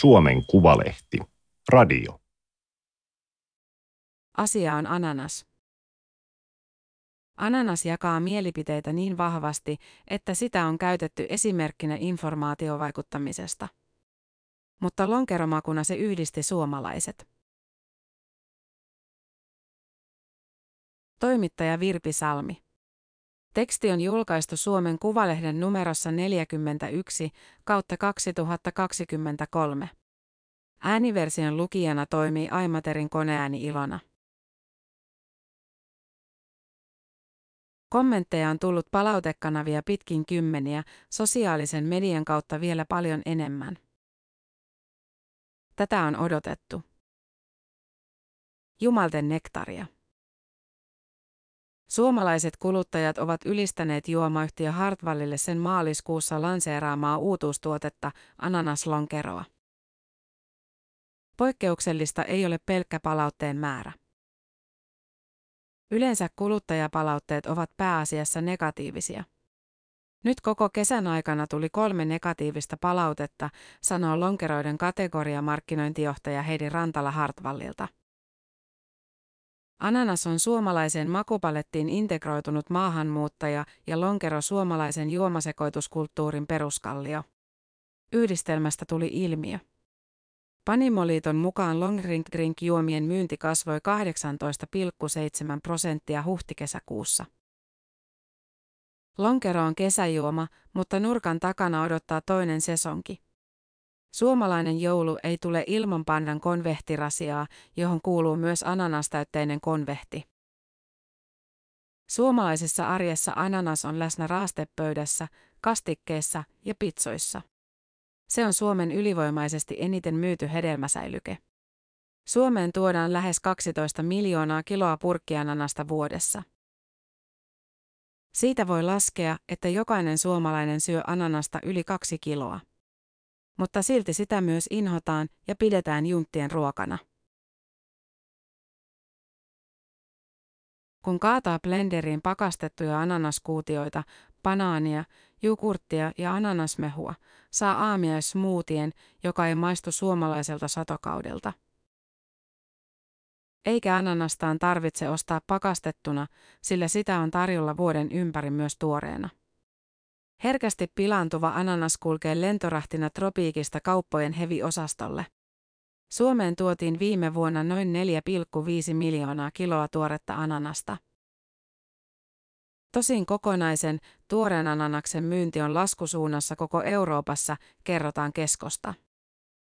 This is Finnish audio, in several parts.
Suomen Kuvalehti. Radio. Asia on ananas. Ananas jakaa mielipiteitä niin vahvasti, että sitä on käytetty esimerkkinä informaatiovaikuttamisesta. Mutta lonkeromakuna se yhdisti suomalaiset. Toimittaja Virpi Salmi. Teksti on julkaistu Suomen Kuvalehden numerossa 41 kautta 2023. Ääniversion lukijana toimii Aimaterin koneääni Ilona. Kommentteja on tullut palautekanavia pitkin kymmeniä, sosiaalisen median kautta vielä paljon enemmän. Tätä on odotettu. Jumalten nektaria. Suomalaiset kuluttajat ovat ylistäneet juomayhtiö Hartwallille sen maaliskuussa lanseeraamaa uutuustuotetta, ananaslonkeroa. Poikkeuksellista ei ole pelkkä palautteen määrä. Yleensä kuluttajapalautteet ovat pääasiassa negatiivisia. Nyt koko kesän aikana tuli kolme negatiivista palautetta, sanoo lonkeroiden kategoriamarkkinointijohtaja Heidi Rantala Hartwallilta. Ananas on suomalaiseen makupalettiin integroitunut maahanmuuttaja ja lonkero suomalaisen juomasekoituskulttuurin peruskallio. Yhdistelmästä tuli ilmiö. Panimoliiton mukaan long drink drink juomien myynti kasvoi 18,7 prosenttia huhtikesäkuussa. Lonkero on kesäjuoma, mutta nurkan takana odottaa toinen sesonki. Suomalainen joulu ei tule ilman pandan konvehtirasiaa, johon kuuluu myös ananastäytteinen konvehti. Suomalaisessa arjessa ananas on läsnä raastepöydässä, kastikkeessa ja pitsoissa. Se on Suomen ylivoimaisesti eniten myyty hedelmäsäilyke. Suomeen tuodaan lähes 12 miljoonaa kiloa purkkiananasta vuodessa. Siitä voi laskea, että jokainen suomalainen syö ananasta yli kaksi kiloa mutta silti sitä myös inhotaan ja pidetään junttien ruokana. Kun kaataa blenderiin pakastettuja ananaskuutioita, banaania, jukurttia ja ananasmehua, saa aamiaismuutien, joka ei maistu suomalaiselta satokaudelta. Eikä ananastaan tarvitse ostaa pakastettuna, sillä sitä on tarjolla vuoden ympäri myös tuoreena. Herkästi pilaantuva ananas kulkee lentorahtina tropiikista kauppojen heviosastolle. Suomeen tuotiin viime vuonna noin 4,5 miljoonaa kiloa tuoretta ananasta. Tosin kokonaisen, tuoreen ananaksen myynti on laskusuunnassa koko Euroopassa, kerrotaan keskosta.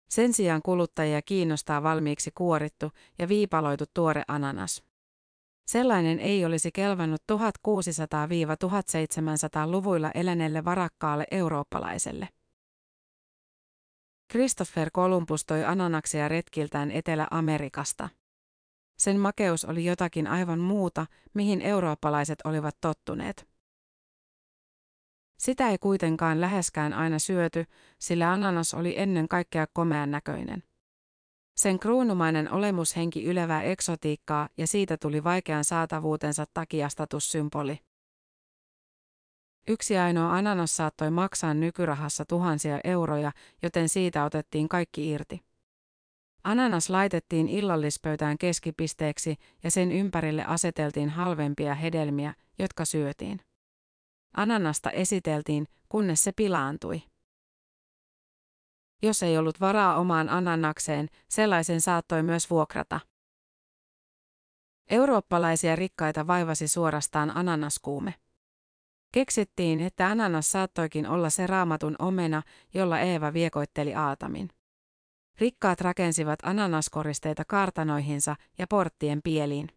Sen sijaan kuluttajia kiinnostaa valmiiksi kuorittu ja viipaloitu tuore ananas. Sellainen ei olisi kelvannut 1600-1700-luvuilla eläneelle varakkaalle eurooppalaiselle. Christopher Columbus toi ananaksia retkiltään Etelä-Amerikasta. Sen makeus oli jotakin aivan muuta, mihin eurooppalaiset olivat tottuneet. Sitä ei kuitenkaan läheskään aina syöty, sillä ananas oli ennen kaikkea komean näköinen. Sen kruunumainen olemushenki ylevää eksotiikkaa ja siitä tuli vaikean saatavuutensa takia statussymboli. Yksi ainoa ananas saattoi maksaa nykyrahassa tuhansia euroja, joten siitä otettiin kaikki irti. Ananas laitettiin illallispöytään keskipisteeksi ja sen ympärille aseteltiin halvempia hedelmiä, jotka syötiin. Ananasta esiteltiin, kunnes se pilaantui. Jos ei ollut varaa omaan ananakseen, sellaisen saattoi myös vuokrata. Eurooppalaisia rikkaita vaivasi suorastaan ananaskuume. Keksittiin, että ananas saattoikin olla se raamatun omena, jolla Eeva viekoitteli Aatamin. Rikkaat rakensivat ananaskoristeita kartanoihinsa ja porttien pieliin.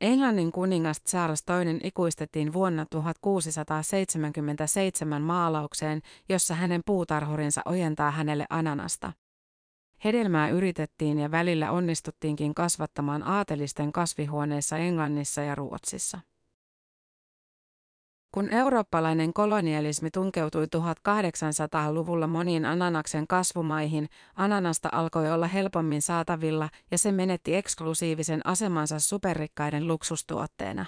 Englannin kuningas Charles II ikuistettiin vuonna 1677 maalaukseen, jossa hänen puutarhurinsa ojentaa hänelle ananasta. Hedelmää yritettiin ja välillä onnistuttiinkin kasvattamaan aatelisten kasvihuoneissa Englannissa ja Ruotsissa. Kun eurooppalainen kolonialismi tunkeutui 1800-luvulla moniin ananaksen kasvumaihin, ananasta alkoi olla helpommin saatavilla ja se menetti eksklusiivisen asemansa superrikkaiden luksustuotteena.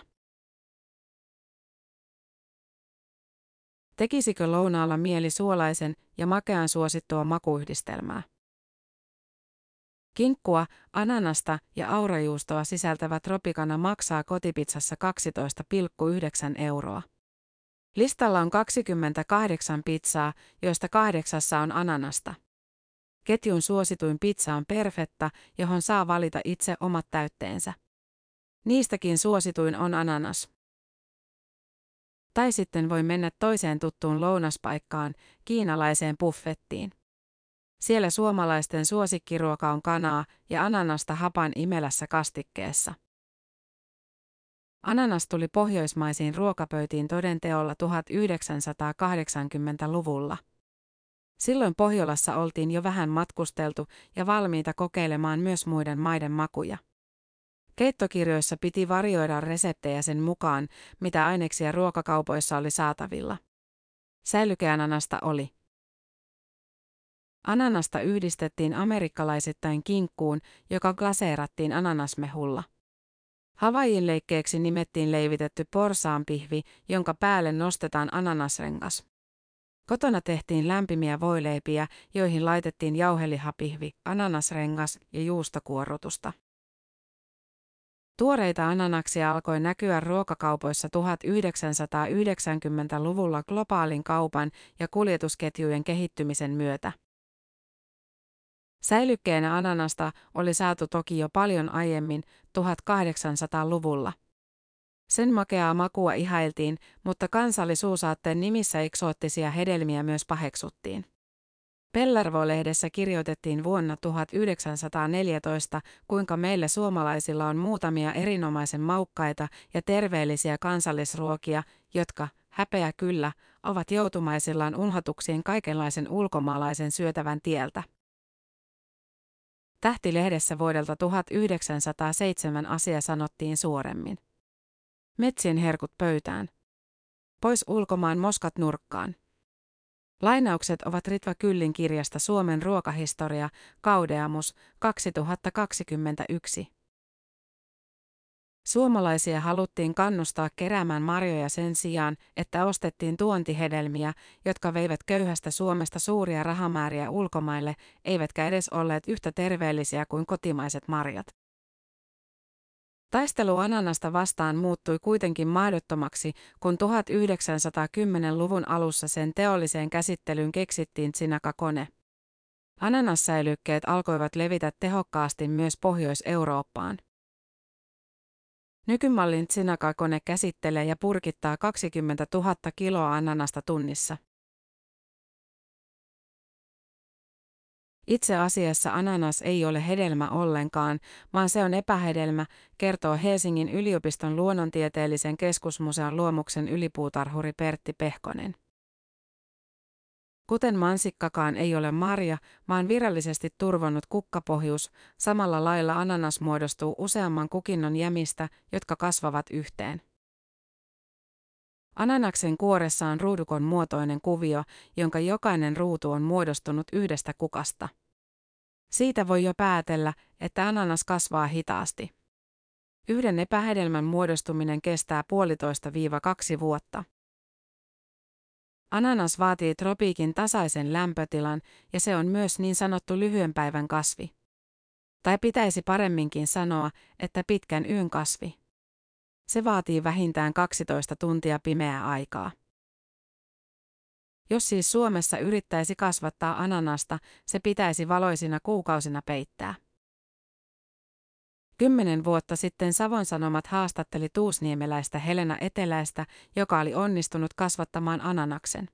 Tekisikö lounaalla mieli suolaisen ja makean suosittua makuyhdistelmää? Kinkkua, ananasta ja aurajuustoa sisältävä tropikana maksaa kotipizzassa 12,9 euroa. Listalla on 28 pizzaa, joista kahdeksassa on ananasta. Ketjun suosituin pizza on perfetta, johon saa valita itse omat täytteensä. Niistäkin suosituin on ananas. Tai sitten voi mennä toiseen tuttuun lounaspaikkaan, kiinalaiseen buffettiin. Siellä suomalaisten suosikkiruoka on kanaa ja ananasta hapan imelässä kastikkeessa. Ananas tuli pohjoismaisiin ruokapöytiin todenteolla 1980-luvulla. Silloin Pohjolassa oltiin jo vähän matkusteltu ja valmiita kokeilemaan myös muiden maiden makuja. Keittokirjoissa piti varioida reseptejä sen mukaan, mitä aineksia ruokakaupoissa oli saatavilla. Säilykeananasta oli. Ananasta yhdistettiin amerikkalaisittain kinkkuun, joka glaseerattiin ananasmehulla. Havajin leikkeeksi nimettiin leivitetty porsaanpihvi, jonka päälle nostetaan ananasrengas. Kotona tehtiin lämpimiä voileipiä, joihin laitettiin jauhelihapihvi, ananasrengas ja juustokuorrutusta. Tuoreita ananaksia alkoi näkyä ruokakaupoissa 1990-luvulla globaalin kaupan ja kuljetusketjujen kehittymisen myötä. Säilykkeenä ananasta oli saatu toki jo paljon aiemmin, 1800-luvulla. Sen makeaa makua ihailtiin, mutta kansallisuusaatteen nimissä eksoottisia hedelmiä myös paheksuttiin. Pellervo-lehdessä kirjoitettiin vuonna 1914, kuinka meillä suomalaisilla on muutamia erinomaisen maukkaita ja terveellisiä kansallisruokia, jotka, häpeä kyllä, ovat joutumaisillaan unhatuksien kaikenlaisen ulkomaalaisen syötävän tieltä. Tähtilehdessä vuodelta 1907 asia sanottiin suoremmin. Metsien herkut pöytään. Pois ulkomaan moskat nurkkaan. Lainaukset ovat Ritva Kyllin kirjasta Suomen ruokahistoria, Kaudeamus, 2021. Suomalaisia haluttiin kannustaa keräämään marjoja sen sijaan, että ostettiin tuontihedelmiä, jotka veivät köyhästä Suomesta suuria rahamääriä ulkomaille, eivätkä edes olleet yhtä terveellisiä kuin kotimaiset marjat. Taistelu ananasta vastaan muuttui kuitenkin mahdottomaksi, kun 1910-luvun alussa sen teolliseen käsittelyyn keksittiin sinakakone. Ananassäilykkeet alkoivat levitä tehokkaasti myös Pohjois-Eurooppaan. Nykymallin Tsinaka-kone käsittelee ja purkittaa 20 000 kiloa ananasta tunnissa. Itse asiassa ananas ei ole hedelmä ollenkaan, vaan se on epähedelmä, kertoo Helsingin yliopiston luonnontieteellisen keskusmuseon luomuksen ylipuutarhuri Pertti Pehkonen. Kuten mansikkakaan ei ole marja, vaan virallisesti turvonnut kukkapohjus, samalla lailla ananas muodostuu useamman kukinnon jämistä, jotka kasvavat yhteen. Ananaksen kuoressa on ruudukon muotoinen kuvio, jonka jokainen ruutu on muodostunut yhdestä kukasta. Siitä voi jo päätellä, että ananas kasvaa hitaasti. Yhden epähedelmän muodostuminen kestää puolitoista viiva kaksi vuotta. Ananas vaatii tropiikin tasaisen lämpötilan ja se on myös niin sanottu lyhyen päivän kasvi. Tai pitäisi paremminkin sanoa, että pitkän yön kasvi. Se vaatii vähintään 12 tuntia pimeää aikaa. Jos siis Suomessa yrittäisi kasvattaa ananasta, se pitäisi valoisina kuukausina peittää. Kymmenen vuotta sitten Savon Sanomat haastatteli tuusniemeläistä Helena Eteläistä, joka oli onnistunut kasvattamaan ananaksen.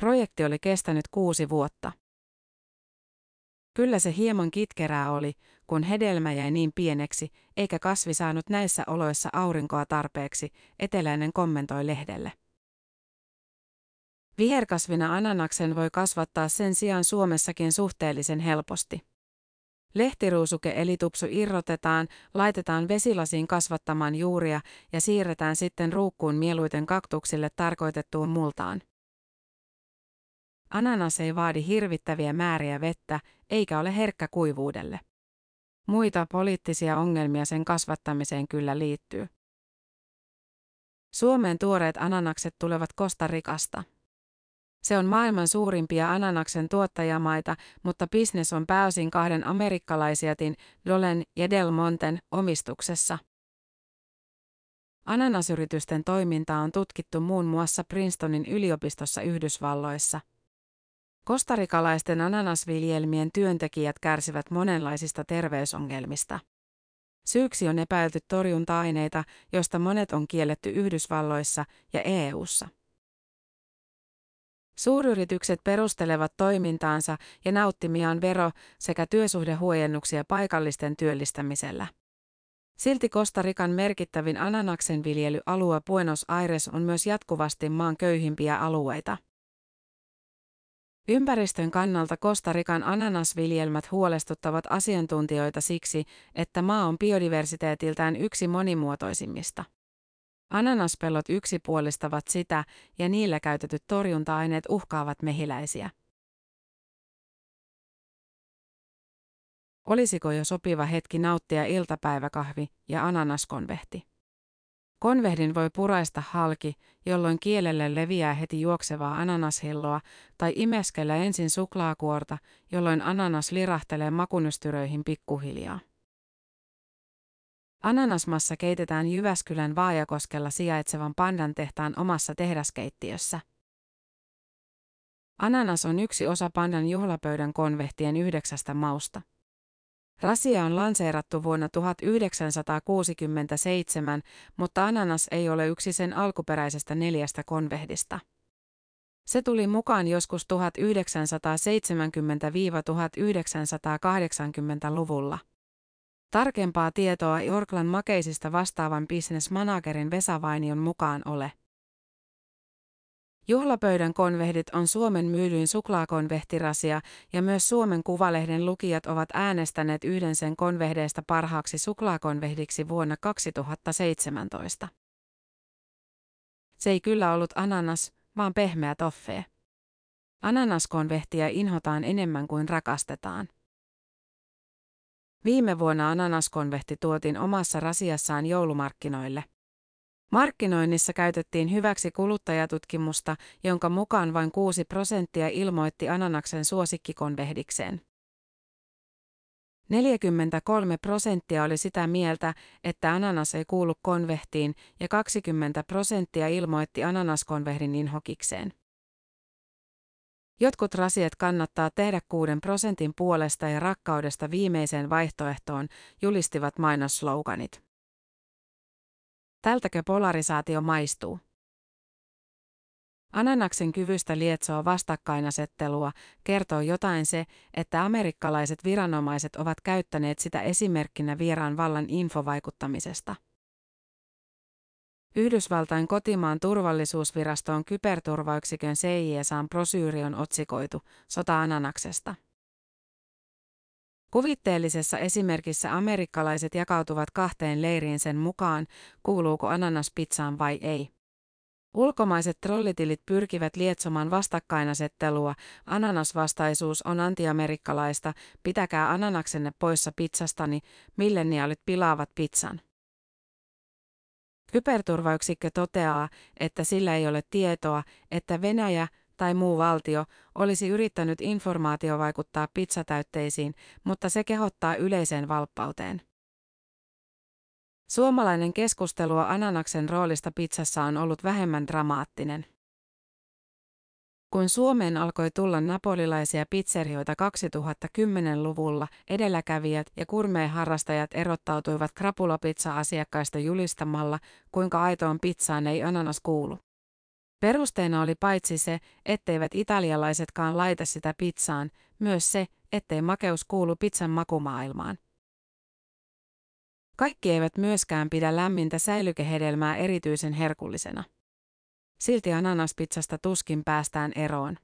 Projekti oli kestänyt kuusi vuotta. Kyllä se hieman kitkerää oli, kun hedelmä jäi niin pieneksi, eikä kasvi saanut näissä oloissa aurinkoa tarpeeksi, eteläinen kommentoi lehdelle. Viherkasvina ananaksen voi kasvattaa sen sijaan Suomessakin suhteellisen helposti. Lehtiruusuke eli tupsu irrotetaan, laitetaan vesilasiin kasvattamaan juuria ja siirretään sitten ruukkuun mieluiten kaktuksille tarkoitettuun multaan. Ananas ei vaadi hirvittäviä määriä vettä, eikä ole herkkä kuivuudelle. Muita poliittisia ongelmia sen kasvattamiseen kyllä liittyy. Suomeen tuoreet ananakset tulevat Kostarikasta. Se on maailman suurimpia ananaksen tuottajamaita, mutta bisnes on pääosin kahden amerikkalaisjätin, Dolen ja Del Monten, omistuksessa. Ananasyritysten toimintaa on tutkittu muun muassa Princetonin yliopistossa Yhdysvalloissa. Kostarikalaisten ananasviljelmien työntekijät kärsivät monenlaisista terveysongelmista. Syyksi on epäilty torjunta-aineita, joista monet on kielletty Yhdysvalloissa ja EU:ssa. Suuryritykset perustelevat toimintaansa ja nauttimiaan vero- sekä työsuhdehuojennuksia paikallisten työllistämisellä. Silti Kostarikan merkittävin ananaksen viljelyalue Buenos Aires on myös jatkuvasti maan köyhimpiä alueita. Ympäristön kannalta Kostarikan ananasviljelmät huolestuttavat asiantuntijoita siksi, että maa on biodiversiteetiltään yksi monimuotoisimmista. Ananaspellot yksipuolistavat sitä ja niillä käytetyt torjunta-aineet uhkaavat mehiläisiä. Olisiko jo sopiva hetki nauttia iltapäiväkahvi ja ananaskonvehti? Konvehdin voi puraista halki, jolloin kielelle leviää heti juoksevaa ananashilloa, tai imeskellä ensin suklaakuorta, jolloin ananas lirahtelee makunystyröihin pikkuhiljaa. Ananasmassa keitetään Jyväskylän Vaajakoskella sijaitsevan pandan tehtaan omassa tehdaskeittiössä. Ananas on yksi osa pandan juhlapöydän konvehtien yhdeksästä mausta. Rasia on lanseerattu vuonna 1967, mutta ananas ei ole yksi sen alkuperäisestä neljästä konvehdista. Se tuli mukaan joskus 1970-1980-luvulla. Tarkempaa tietoa Jorklan makeisista vastaavan bisnesmanagerin Vesa Vainion mukaan ole. Juhlapöydän konvehdit on Suomen myydyin suklaakonvehtirasia ja myös Suomen Kuvalehden lukijat ovat äänestäneet yhden sen konvehdeista parhaaksi suklaakonvehdiksi vuonna 2017. Se ei kyllä ollut ananas, vaan pehmeä toffee. Ananaskonvehtiä inhotaan enemmän kuin rakastetaan. Viime vuonna ananaskonvehti tuotiin omassa rasiassaan joulumarkkinoille. Markkinoinnissa käytettiin hyväksi kuluttajatutkimusta, jonka mukaan vain 6 prosenttia ilmoitti ananaksen suosikkikonvehdikseen. 43 prosenttia oli sitä mieltä, että ananas ei kuulu konvehtiin ja 20 prosenttia ilmoitti ananaskonvehdin inhokikseen. Jotkut rasiat kannattaa tehdä 6 prosentin puolesta ja rakkaudesta viimeiseen vaihtoehtoon, julistivat mainossloganit. Tältäkö polarisaatio maistuu? Ananaksen kyvystä lietsoa vastakkainasettelua kertoo jotain se, että amerikkalaiset viranomaiset ovat käyttäneet sitä esimerkkinä vieraan vallan infovaikuttamisesta. Yhdysvaltain kotimaan turvallisuusvirastoon kyberturvayksikön CISAn prosyyri on otsikoitu Sota-ananaksesta. Kuvitteellisessa esimerkissä amerikkalaiset jakautuvat kahteen leiriin sen mukaan, kuuluuko ananas pizzaan vai ei. Ulkomaiset trollitilit pyrkivät lietsomaan vastakkainasettelua, ananasvastaisuus on antiamerikkalaista, pitäkää ananaksenne poissa pizzastani, milleniaalit pilaavat pizzan. Kyberturvayksikkö toteaa, että sillä ei ole tietoa, että Venäjä, tai muu valtio olisi yrittänyt informaatio vaikuttaa pizzatäytteisiin, mutta se kehottaa yleiseen valppauteen. Suomalainen keskustelua ananaksen roolista pizzassa on ollut vähemmän dramaattinen. Kun Suomeen alkoi tulla napolilaisia pizzerioita 2010-luvulla, edelläkävijät ja kurmeeharrastajat erottautuivat krapulapizza-asiakkaista julistamalla, kuinka aitoon pizzaan ei ananas kuulu. Perusteena oli paitsi se, etteivät italialaisetkaan laita sitä pizzaan, myös se, ettei makeus kuulu pizzan makumaailmaan. Kaikki eivät myöskään pidä lämmintä säilykehedelmää erityisen herkullisena. Silti ananaspizzasta tuskin päästään eroon.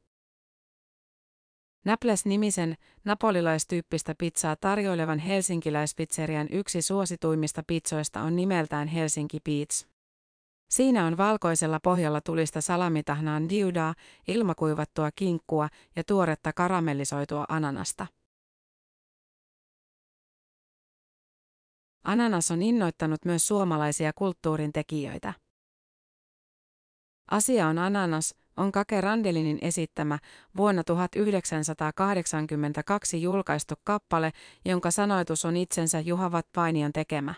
Naples-nimisen napolilaistyyppistä pizzaa tarjoilevan helsinkiläispizzerian yksi suosituimmista pizzoista on nimeltään Helsinki Pizza. Siinä on valkoisella pohjalla tulista salamitahnaan diudaa, ilmakuivattua kinkkua ja tuoretta karamellisoitua ananasta. Ananas on innoittanut myös suomalaisia kulttuurin tekijöitä. Asia on ananas, on Kake Randelinin esittämä vuonna 1982 julkaistu kappale, jonka sanoitus on itsensä Juha Vainion tekemä.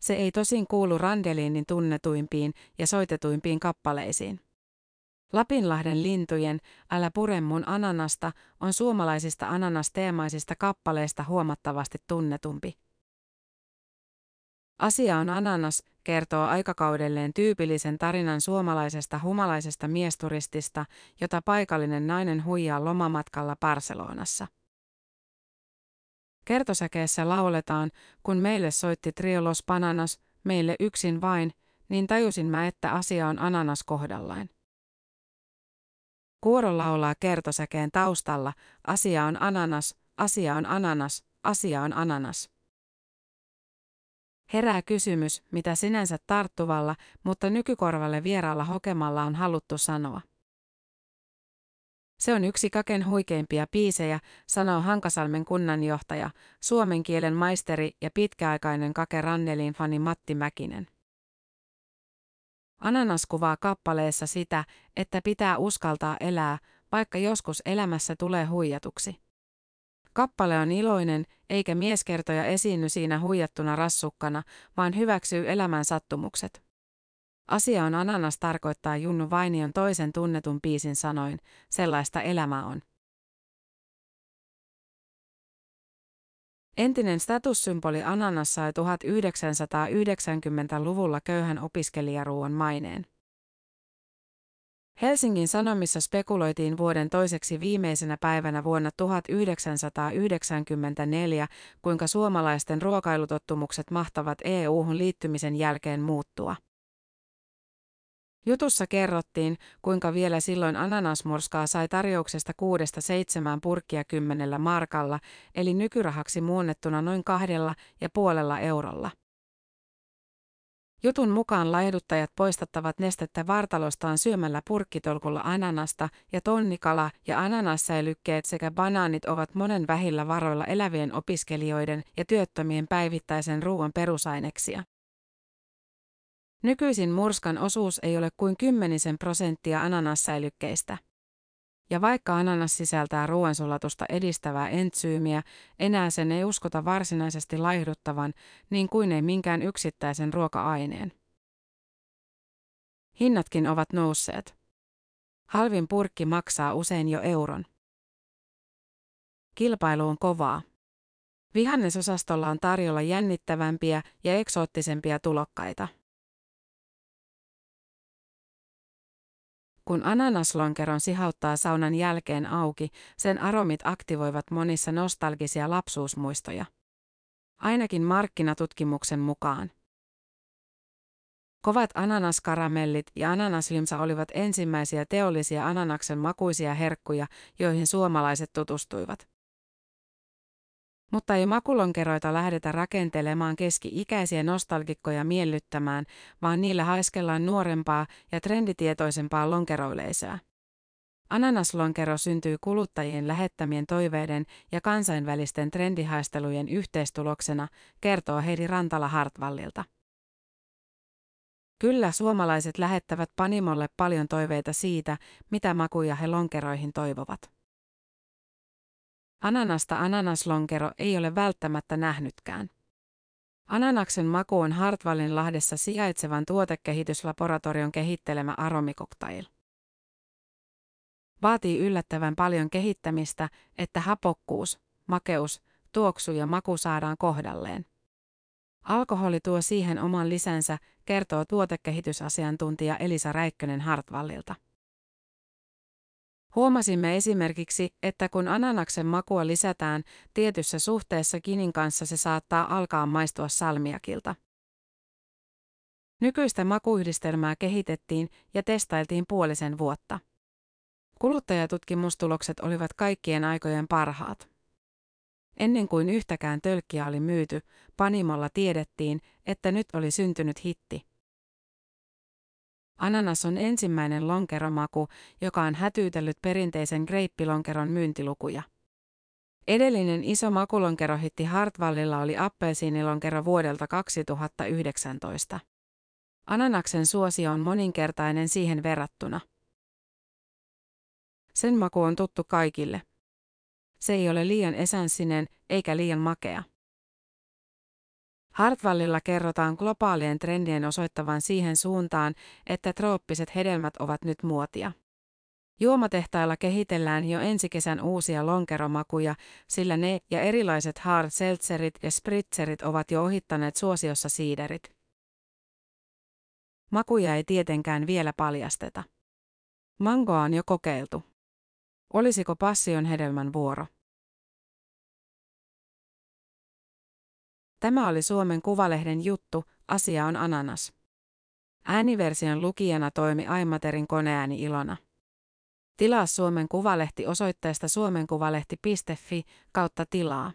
Se ei tosin kuulu Randelinin tunnetuimpiin ja soitetuimpiin kappaleisiin. Lapinlahden lintujen Älä pure mun ananasta on suomalaisista ananasteemaisista kappaleista huomattavasti tunnetumpi. Asia on ananas, kertoo aikakaudelleen tyypillisen tarinan suomalaisesta humalaisesta miesturistista, jota paikallinen nainen huijaa lomamatkalla Barcelonassa. Kertosäkeessä lauletaan, kun meille soitti Triolos Bananas, meille yksin vain, niin tajusin mä, että asia on ananas kohdallain. Kuoro laulaa kertosäkeen taustalla, asia on ananas, asia on ananas, asia on ananas. Herää kysymys, mitä sinänsä tarttuvalla, mutta nykykorvalle vieraalla hokemalla on haluttu sanoa. Se on yksi kaken huikeimpia piisejä, sanoo Hankasalmen kunnanjohtaja, suomen kielen maisteri ja pitkäaikainen Kake Rannelin fani Matti Mäkinen. Ananas kuvaa kappaleessa sitä, että pitää uskaltaa elää, vaikka joskus elämässä tulee huijatuksi. Kappale on iloinen, eikä mieskertoja esiinny siinä huijattuna rassukkana, vaan hyväksyy elämän sattumukset. Asia on ananas tarkoittaa Junnu Vainion toisen tunnetun piisin sanoin, sellaista elämä on. Entinen statussymboli ananas sai 1990-luvulla köyhän opiskelijaruuan maineen. Helsingin Sanomissa spekuloitiin vuoden toiseksi viimeisenä päivänä vuonna 1994, kuinka suomalaisten ruokailutottumukset mahtavat EU-hun liittymisen jälkeen muuttua. Jutussa kerrottiin, kuinka vielä silloin ananasmurskaa sai tarjouksesta kuudesta seitsemään purkkia kymmenellä markalla, eli nykyrahaksi muunnettuna noin kahdella ja puolella eurolla. Jutun mukaan laihduttajat poistattavat nestettä vartalostaan syömällä purkkitolkulla ananasta ja tonnikala ja ananassäilykkeet sekä banaanit ovat monen vähillä varoilla elävien opiskelijoiden ja työttömien päivittäisen ruoan perusaineksia. Nykyisin murskan osuus ei ole kuin kymmenisen prosenttia ananassäilykkeistä. Ja vaikka ananas sisältää ruoansulatusta edistävää entsyymiä, enää sen ei uskota varsinaisesti laihduttavan, niin kuin ei minkään yksittäisen ruoka-aineen. Hinnatkin ovat nousseet. Halvin purkki maksaa usein jo euron. Kilpailu on kovaa. Vihannesosastolla on tarjolla jännittävämpiä ja eksoottisempia tulokkaita. Kun ananaslonkeron sihauttaa saunan jälkeen auki, sen aromit aktivoivat monissa nostalgisia lapsuusmuistoja. Ainakin markkinatutkimuksen mukaan. Kovat ananaskaramellit ja ananaslimsa olivat ensimmäisiä teollisia ananaksen makuisia herkkuja, joihin suomalaiset tutustuivat. Mutta ei makulonkeroita lähdetä rakentelemaan keski-ikäisiä nostalgikkoja miellyttämään, vaan niillä haiskellaan nuorempaa ja trenditietoisempaa lonkeroileisää. Ananaslonkero syntyy kuluttajien lähettämien toiveiden ja kansainvälisten trendihaistelujen yhteistuloksena, kertoo Heidi Rantala Hartvallilta. Kyllä suomalaiset lähettävät Panimolle paljon toiveita siitä, mitä makuja he lonkeroihin toivovat. Ananasta ananaslonkero ei ole välttämättä nähnytkään. Ananaksen maku on Hartwallin lahdessa sijaitsevan tuotekehityslaboratorion kehittelemä aromikoktail. Vaatii yllättävän paljon kehittämistä, että hapokkuus, makeus, tuoksu ja maku saadaan kohdalleen. Alkoholi tuo siihen oman lisänsä, kertoo tuotekehitysasiantuntija Elisa Räikkönen Hartwallilta. Huomasimme esimerkiksi, että kun ananaksen makua lisätään tietyssä suhteessa kinin kanssa se saattaa alkaa maistua salmiakilta. Nykyistä makuyhdistelmää kehitettiin ja testailtiin puolisen vuotta. Kuluttajatutkimustulokset olivat kaikkien aikojen parhaat. Ennen kuin yhtäkään tölkkiä oli myyty, Panimolla tiedettiin, että nyt oli syntynyt hitti. Ananas on ensimmäinen lonkeromaku, joka on hätyytellyt perinteisen greippilonkeron myyntilukuja. Edellinen iso makulonkerohitti Hartwallilla oli appelsiinilonkero vuodelta 2019. Ananaksen suosio on moninkertainen siihen verrattuna. Sen maku on tuttu kaikille. Se ei ole liian esanssinen eikä liian makea. Hartwallilla kerrotaan globaalien trendien osoittavan siihen suuntaan, että trooppiset hedelmät ovat nyt muotia. Juomatehtailla kehitellään jo ensi kesän uusia lonkeromakuja, sillä ne ja erilaiset hard seltzerit ja spritzerit ovat jo ohittaneet suosiossa siiderit. Makuja ei tietenkään vielä paljasteta. Mangoa on jo kokeiltu. Olisiko passion hedelmän vuoro? Tämä oli Suomen Kuvalehden juttu, asia on ananas. Ääniversion lukijana toimi Aimaterin koneääni Ilona. Tilaa Suomen Kuvalehti osoitteesta suomenkuvalehti.fi kautta tilaa.